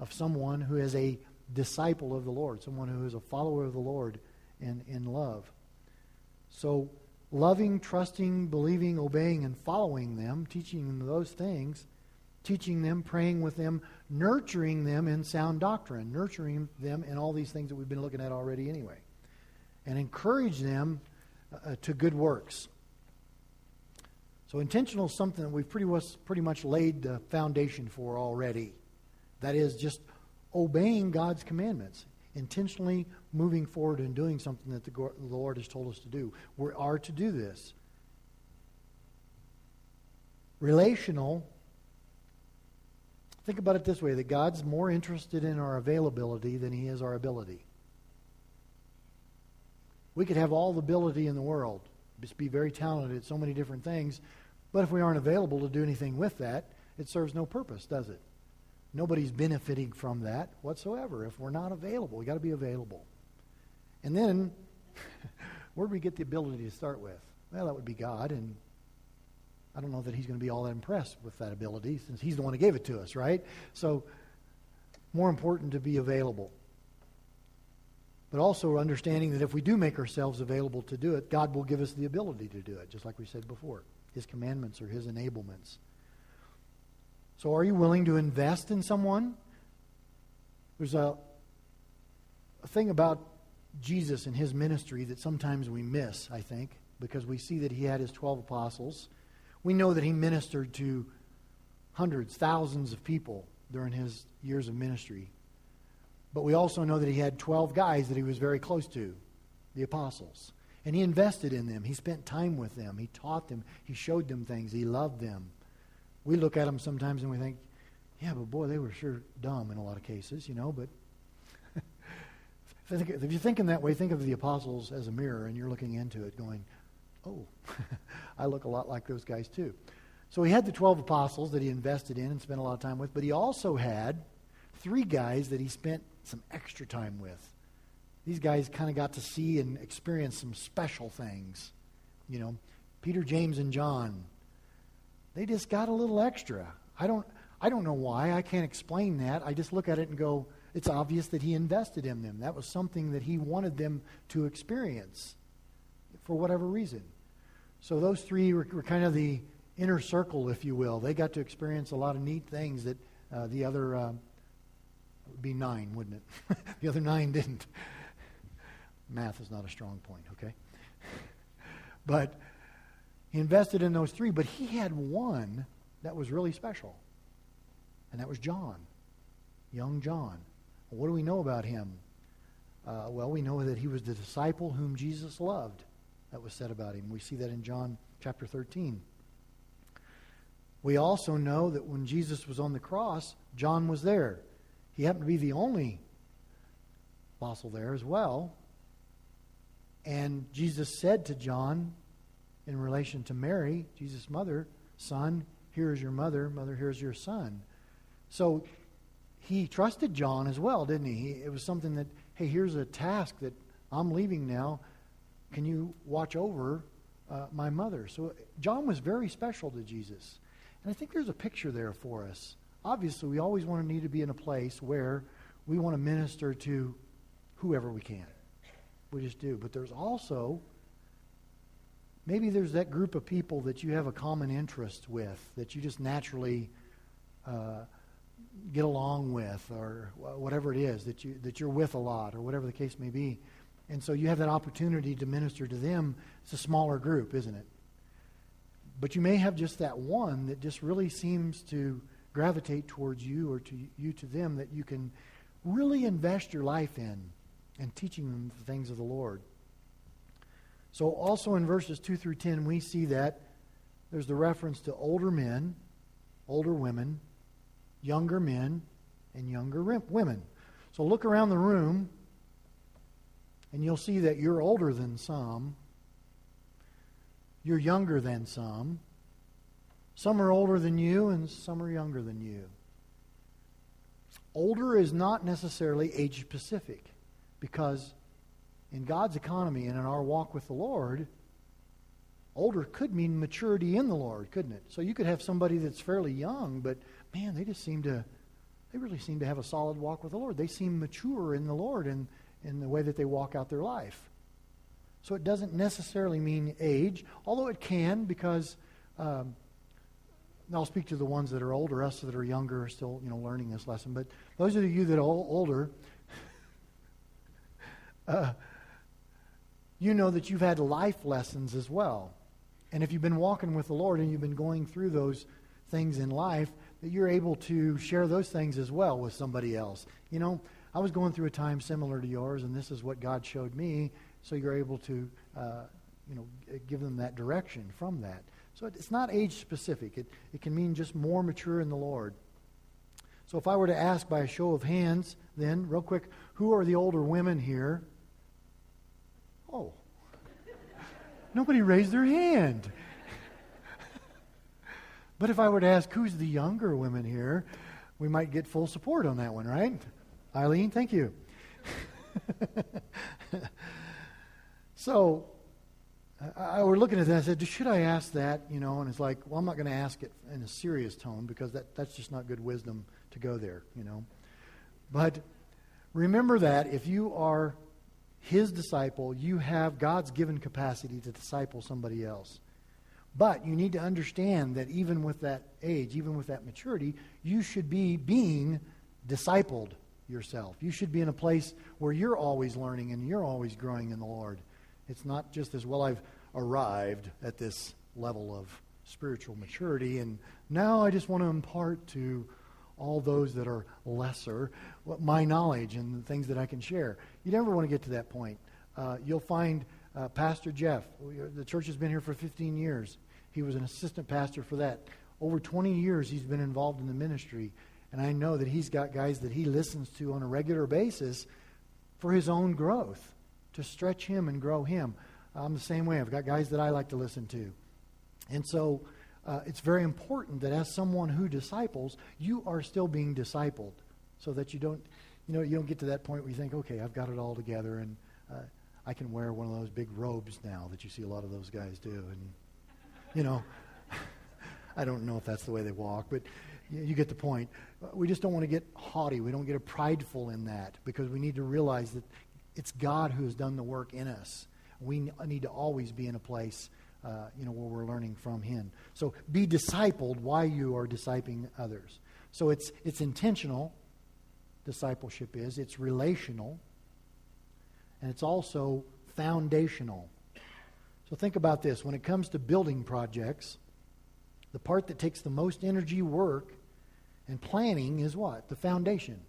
[SPEAKER 1] of someone who is a disciple of the Lord, someone who is a follower of the Lord and in love. So loving, trusting, believing, obeying, and following them, teaching them those things, teaching them, praying with them, nurturing them in sound doctrine, nurturing them in all these things that we've been looking at already anyway, and encourage them uh, to good works. So intentional is something that we've pretty pretty much laid the foundation for already. That is just obeying God's commandments intentionally moving forward and doing something that the Lord has told us to do. We are to do this. Relational, think about it this way that God's more interested in our availability than he is our ability. We could have all the ability in the world, just be very talented at so many different things, but if we aren't available to do anything with that, it serves no purpose, does it? Nobody's benefiting from that whatsoever. If we're not available, We've got to be available. And then, where do we get the ability to start with? Well, that would be God, and I don't know that He's going to be all that impressed with that ability since He's the one who gave it to us, right? So, more important to be available. But also understanding that if we do make ourselves available to do it, God will give us the ability to do it, just like we said before. His commandments are His enablements. So, are you willing to invest in someone? There's a, a thing about Jesus and his ministry that sometimes we miss, I think, because we see that he had his 12 apostles. We know that he ministered to hundreds, thousands of people during his years of ministry. But we also know that he had 12 guys that he was very close to, the apostles. And he invested in them. He spent time with them. He taught them. He showed them things. He loved them we look at them sometimes and we think, yeah, but boy, they were sure dumb in a lot of cases, you know. But if you're thinking that way, think of the apostles as a mirror and you're looking into it going, oh, I look a lot like those guys too. So he had the 12 apostles that he invested in and spent a lot of time with, but he also had three guys that he spent some extra time with. These guys kind of got to see and experience some special things. You know, Peter, James, and John they just got a little extra. I don't, I don't know why. I can't explain that. I just look at it and go, it's obvious that he invested in them. That was something that he wanted them to experience for whatever reason. So those three were, were kind of the inner circle, if you will. They got to experience a lot of neat things that uh, the other uh, would be nine, wouldn't it? the other nine didn't. Math is not a strong point, okay? but he invested in those three, but he had one that was really special, and that was John, young John. What do we know about him? Uh, well, we know that he was the disciple whom Jesus loved. That was said about him. We see that in John chapter 13. We also know that when Jesus was on the cross, John was there. He happened to be the only apostle there as well. And Jesus said to John, in relation to Mary, Jesus' mother, son, here is your mother, mother, here's your son. So he trusted John as well, didn't he? he? It was something that, hey, here's a task that I'm leaving now. Can you watch over uh, my mother? So John was very special to Jesus. And I think there's a picture there for us. Obviously, we always want to need to be in a place where we want to minister to whoever we can. We just do. But there's also maybe there's that group of people that you have a common interest with that you just naturally uh, get along with, or whatever it is that you that you're with a lot, or whatever the case may be. And so you have that opportunity to minister to them. It's a smaller group, isn't it? But you may have just that one that just really seems to gravitate towards you or to you to them that you can really invest your life in and teaching them the things of the Lord. So, also in verses 2 through 10, we see that there's the reference to older men, older women, younger men, and younger women. So, look around the room, and you'll see that you're older than some, you're younger than some, some are older than you, and some are younger than you. Older is not necessarily age specific because in God's economy and in our walk with the Lord, older could mean maturity in the Lord, couldn't it? So you could have somebody that's fairly young, but man, they just seem to, they really seem to have a solid walk with the Lord. They seem mature in the Lord and in, the way that they walk out their life. So it doesn't necessarily mean age, although it can because. Um, I'll speak to the ones that are older. Us that are younger are still, you know, learning this lesson. But those of you that are older, uh, you know that you've had life lessons as well. And if you've been walking with the Lord and you've been going through those things in life, that you're able to share those things as well with somebody else. You know, I was going through a time similar to yours, and this is what God showed me, so you're able to, uh, you know, give them that direction from that. So it's not age specific. It, it can mean just more mature in the Lord. So if I were to ask by a show of hands, then, real quick, who are the older women here? Oh. Nobody raised their hand. But if I were to ask who's the younger women here, we might get full support on that one, right? Eileen, thank you. so, I, I were looking at that. I said, "Should I ask that?" You know, and it's like, well, I'm not going to ask it in a serious tone because that that's just not good wisdom to go there. You know, but remember that if you are his disciple, you have God's given capacity to disciple somebody else. But you need to understand that even with that age, even with that maturity, you should be being discipled yourself. You should be in a place where you're always learning and you're always growing in the Lord. It's not just as well, I've arrived at this level of spiritual maturity, and now I just want to impart to all those that are lesser my knowledge and the things that I can share. You never want to get to that point. Uh, you'll find uh, Pastor Jeff. The church has been here for 15 years. He was an assistant pastor for that. Over 20 years, he's been involved in the ministry. And I know that he's got guys that he listens to on a regular basis for his own growth, to stretch him and grow him. I'm the same way. I've got guys that I like to listen to. And so uh, it's very important that as someone who disciples, you are still being discipled so that you don't, you know, you don't get to that point where you think, okay, I've got it all together and uh, I can wear one of those big robes now that you see a lot of those guys do. And, you know, I don't know if that's the way they walk, but you, get the point. We just don't want to get haughty. We don't get a prideful in that because we need to realize that it's God who has done the work in us. We need to always be in a place uh, you know, where we're learning from him. So be discipled while you are discipling others. So it's, it's intentional, discipleship is, it's relational, and it's also foundational. So think about this. When it comes to building projects, the part that takes the most energy, work, and planning is what? The foundation.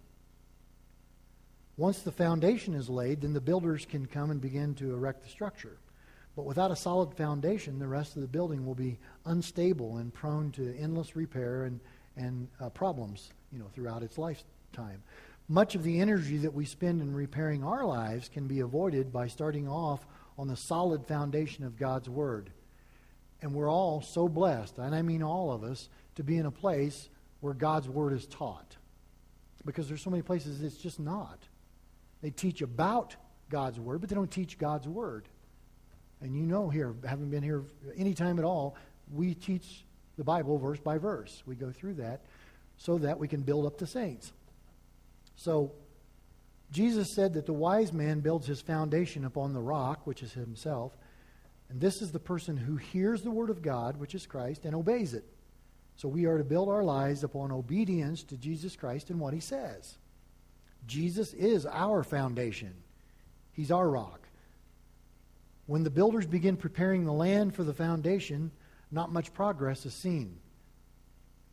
[SPEAKER 1] Once the foundation is laid, then the builders can come and begin to erect the structure. But without a solid foundation, the rest of the building will be unstable and prone to endless repair and, and uh, problems you know, throughout its lifetime. Much of the energy that we spend in repairing our lives can be avoided by starting off on the solid foundation of God's Word. And we're all so blessed, and I mean all of us, to be in a place where God's Word is taught. Because there's so many places it's just not. They teach about God's Word, but they don't teach God's Word. And you know here, having been here any time at all, we teach the Bible verse by verse. We go through that so that we can build up the saints. So, Jesus said that the wise man builds his foundation upon the rock, which is himself. And this is the person who hears the word of God, which is Christ, and obeys it. So we are to build our lives upon obedience to Jesus Christ and what he says. Jesus is our foundation, he's our rock. When the builders begin preparing the land for the foundation, not much progress is seen.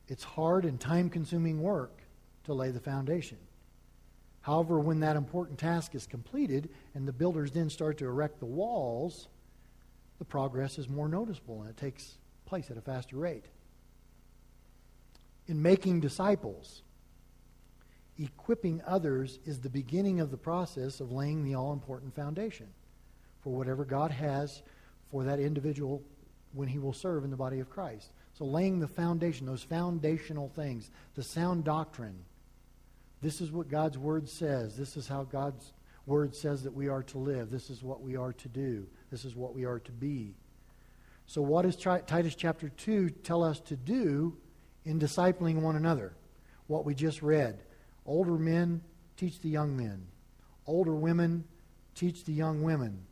[SPEAKER 1] It's hard and time consuming work to lay the foundation. However, when that important task is completed and the builders then start to erect the walls, the progress is more noticeable and it takes place at a faster rate. In making disciples, equipping others is the beginning of the process of laying the all important foundation for whatever God has for that individual when he will serve in the body of Christ. So, laying the foundation, those foundational things, the sound doctrine. This is what God's Word says. This is how God's Word says that we are to live. This is what we are to do. This is what we are to be. So, what does Titus chapter 2 tell us to do in discipling one another? What we just read. Older men teach the young men, older women teach the young women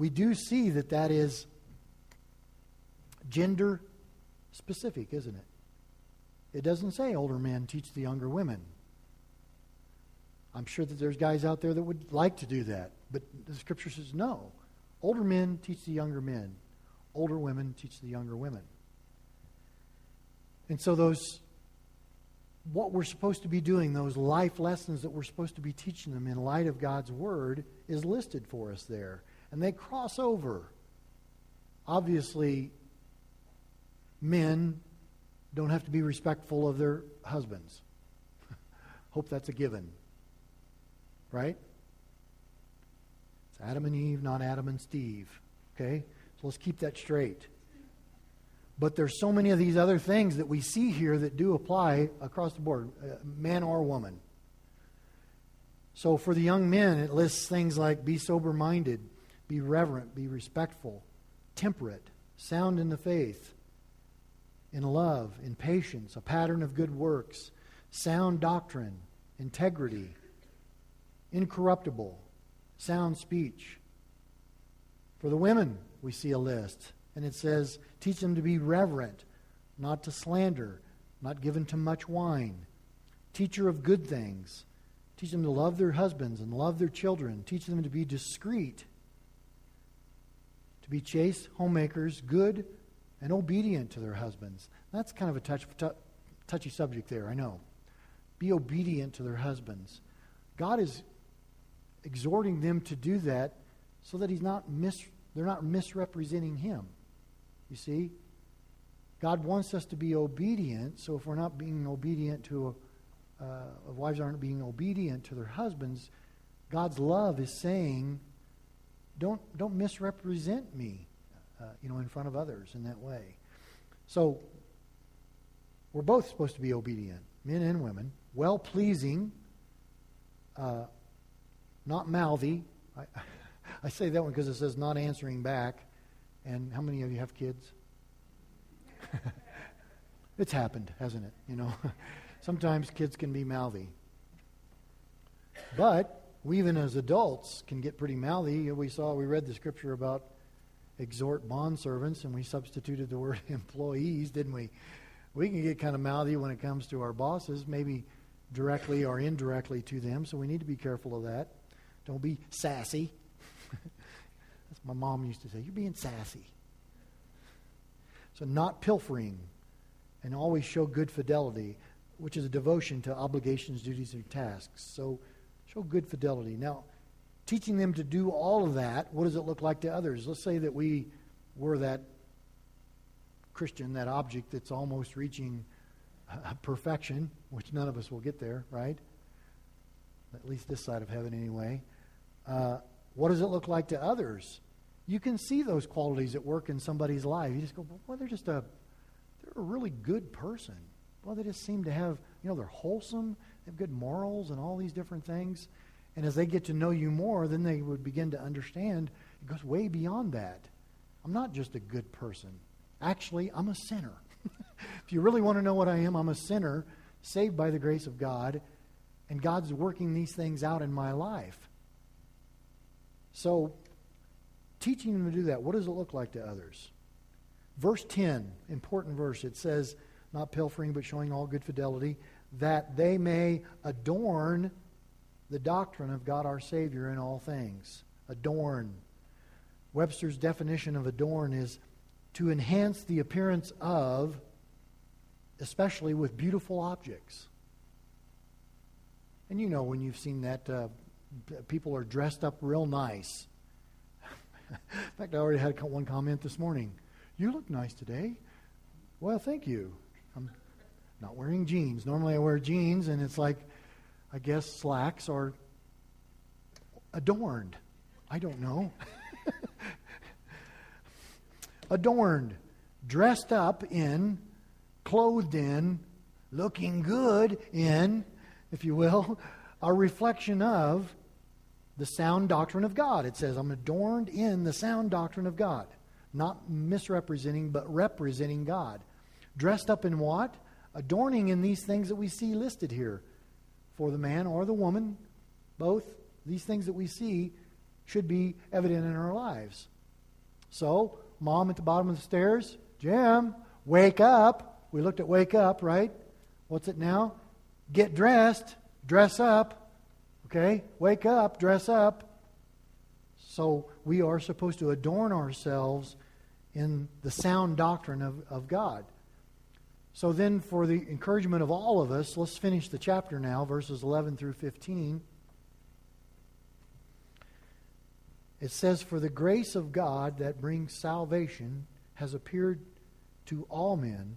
[SPEAKER 1] we do see that that is gender specific, isn't it? It doesn't say older men teach the younger women. I'm sure that there's guys out there that would like to do that, but the scripture says no. Older men teach the younger men, older women teach the younger women. And so, those, what we're supposed to be doing, those life lessons that we're supposed to be teaching them in light of God's Word, is listed for us there and they cross over. Obviously, men don't have to be respectful of their husbands. Hope that's a given. Right? It's Adam and Eve, not Adam and Steve. Okay? So let's keep that straight. But there's so many of these other things that we see here that do apply across the board, uh, man or woman. So for the young men, it lists things like be sober minded, be reverent, be respectful, temperate, sound in the faith, in love, in patience, a pattern of good works, sound doctrine, integrity, incorruptible, sound speech. For the women, we see a list, and it says, teach them to be reverent, not to slander, not given to much wine, teacher of good things. Teach them to love their husbands and love their children. Teach them to be discreet to be chaste homemakers, good and obedient to their husbands. That's kind of a touch, t- touchy subject there, I know. Be obedient to their husbands. God is exhorting them to do that so that he's not mis- they're not misrepresenting him. You see? God wants us to be obedient, so if we're not being obedient to, uh, wives aren't being obedient to their husbands, God's love is saying, don't, don't misrepresent me, uh, you know, in front of others in that way. So we're both supposed to be obedient, men and women, well pleasing, uh, not mouthy. I, I say that one because it says not answering back. And how many of you have kids? it's happened, hasn't it? You know, sometimes kids can be mouthy. But we even as adults can get pretty mouthy. We saw, we read the scripture about exhort bond servants, and we substituted the word employees, didn't we? We can get kind of mouthy when it comes to our bosses, maybe directly or indirectly to them, so we need to be careful of that. Don't be sassy. That's my mom used to say. You're being sassy. So, not pilfering, and always show good fidelity, which is a devotion to obligations, duties, and tasks. So, Show good fidelity. Now, teaching them to do all of that, what does it look like to others? Let's say that we were that Christian, that object that's almost reaching uh, perfection, which none of us will get there, right? At least this side of heaven, anyway. Uh, what does it look like to others? You can see those qualities at work in somebody's life. You just go, well, they're just a, they're a really good person. Well, they just seem to have, you know, they're wholesome they have good morals and all these different things. And as they get to know you more, then they would begin to understand it goes way beyond that. I'm not just a good person. actually, I'm a sinner. if you really want to know what I am, I'm a sinner saved by the grace of God, and God's working these things out in my life. So, teaching them to do that, what does it look like to others? Verse 10, important verse, it says, not pilfering, but showing all good fidelity, that they may adorn the doctrine of God our Savior in all things. Adorn. Webster's definition of adorn is to enhance the appearance of, especially with beautiful objects. And you know when you've seen that, uh, people are dressed up real nice. In fact, I already had one comment this morning. You look nice today. Well, thank you. I'm not wearing jeans. Normally I wear jeans, and it's like, I guess slacks are adorned. I don't know. adorned, dressed up in, clothed in, looking good in, if you will, a reflection of the sound doctrine of God. It says, I'm adorned in the sound doctrine of God. Not misrepresenting, but representing God. Dressed up in what? Adorning in these things that we see listed here. For the man or the woman, both these things that we see should be evident in our lives. So, mom at the bottom of the stairs, Jim, wake up. We looked at wake up, right? What's it now? Get dressed, dress up. Okay? Wake up, dress up. So we are supposed to adorn ourselves in the sound doctrine of, of God. So then, for the encouragement of all of us, let's finish the chapter now, verses 11 through 15. It says, For the grace of God that brings salvation has appeared to all men,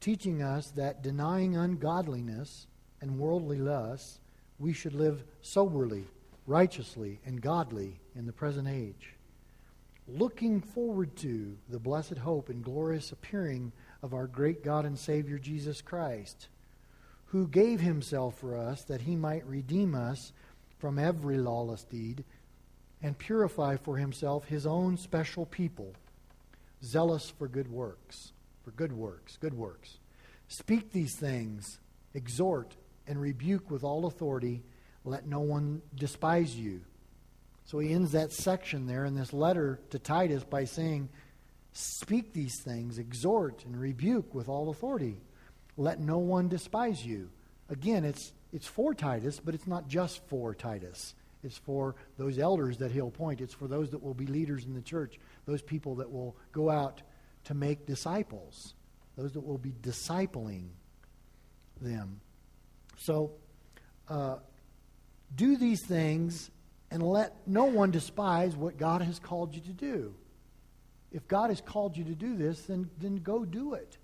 [SPEAKER 1] teaching us that denying ungodliness and worldly lusts, we should live soberly, righteously, and godly in the present age, looking forward to the blessed hope and glorious appearing of our great God and Savior Jesus Christ, who gave himself for us that he might redeem us from every lawless deed and purify for himself his own special people, zealous for good works. For good works, good works. Speak these things, exhort, and rebuke with all authority. Let no one despise you. So he ends that section there in this letter to Titus by saying, Speak these things, exhort and rebuke with all authority. Let no one despise you. Again, it's, it's for Titus, but it's not just for Titus. It's for those elders that he'll appoint. It's for those that will be leaders in the church, those people that will go out to make disciples, those that will be discipling them. So, uh, do these things and let no one despise what God has called you to do if God has called you to do this, then, then go do it.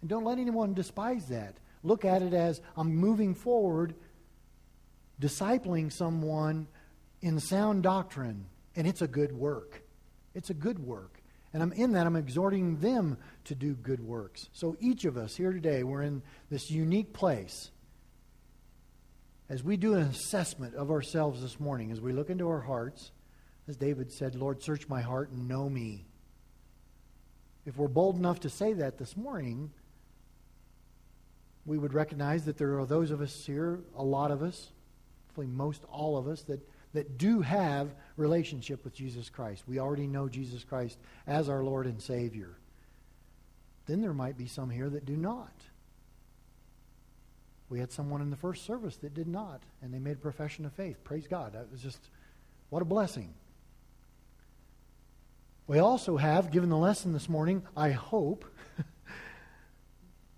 [SPEAKER 1] And don't let anyone despise that. Look at it as I'm moving forward, discipling someone in sound doctrine, and it's a good work. It's a good work. And I'm in that, I'm exhorting them to do good works. So each of us here today, we're in this unique place. As we do an assessment of ourselves this morning, as we look into our hearts, as David said, Lord, search my heart and know me if we're bold enough to say that this morning, we would recognize that there are those of us here, a lot of us, hopefully most all of us, that, that do have relationship with Jesus Christ. We already know Jesus Christ as our Lord and Savior. Then there might be some here that do not. We had someone in the first service that did not, and they made a profession of faith. Praise God. That was just, what a blessing. We also have, given the lesson this morning, I hope,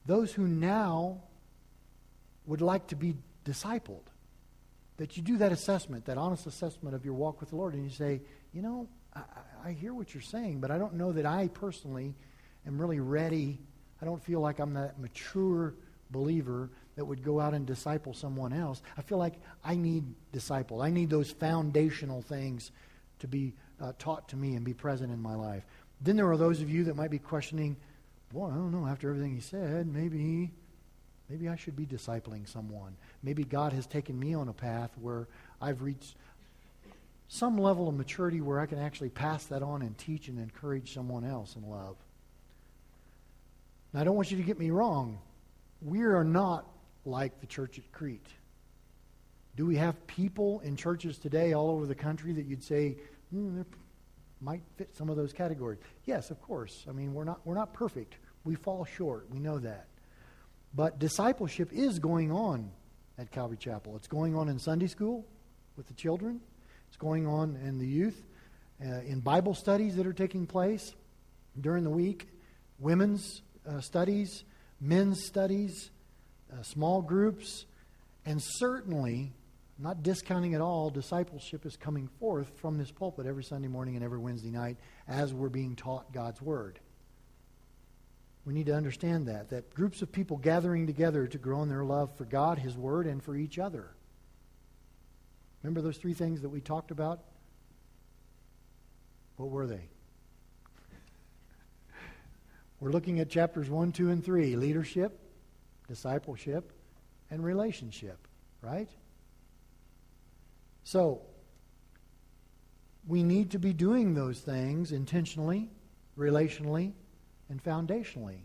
[SPEAKER 1] those who now would like to be discipled. That you do that assessment, that honest assessment of your walk with the Lord, and you say, you know, I, I hear what you're saying, but I don't know that I personally am really ready. I don't feel like I'm that mature believer that would go out and disciple someone else. I feel like I need disciple. I need those foundational things to be uh, taught to me and be present in my life. Then there are those of you that might be questioning, boy, I don't know, after everything he said, maybe, maybe I should be discipling someone. Maybe God has taken me on a path where I've reached some level of maturity where I can actually pass that on and teach and encourage someone else in love. Now, I don't want you to get me wrong. We are not like the church at Crete. Do we have people in churches today all over the country that you'd say mm, might fit some of those categories? Yes, of course. I mean, we're not, we're not perfect. We fall short. We know that. But discipleship is going on at Calvary Chapel. It's going on in Sunday school with the children, it's going on in the youth, uh, in Bible studies that are taking place during the week, women's uh, studies, men's studies, uh, small groups, and certainly not discounting at all, discipleship is coming forth from this pulpit every Sunday morning and every Wednesday night as we're being taught God's Word. We need to understand that, that groups of people gathering together to grow in their love for God, His Word, and for each other. Remember those three things that we talked about? What were they? We're looking at chapters 1, 2, and 3 leadership, discipleship, and relationship, right? So, we need to be doing those things intentionally, relationally, and foundationally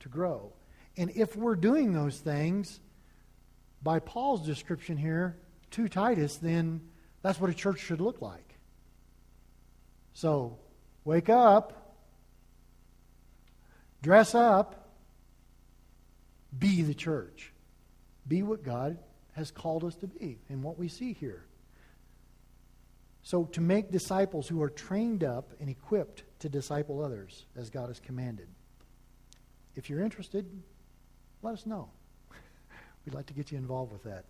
[SPEAKER 1] to grow. And if we're doing those things, by Paul's description here to Titus, then that's what a church should look like. So, wake up, dress up, be the church. Be what God has called us to be and what we see here. So, to make disciples who are trained up and equipped to disciple others as God has commanded. If you're interested, let us know. We'd like to get you involved with that.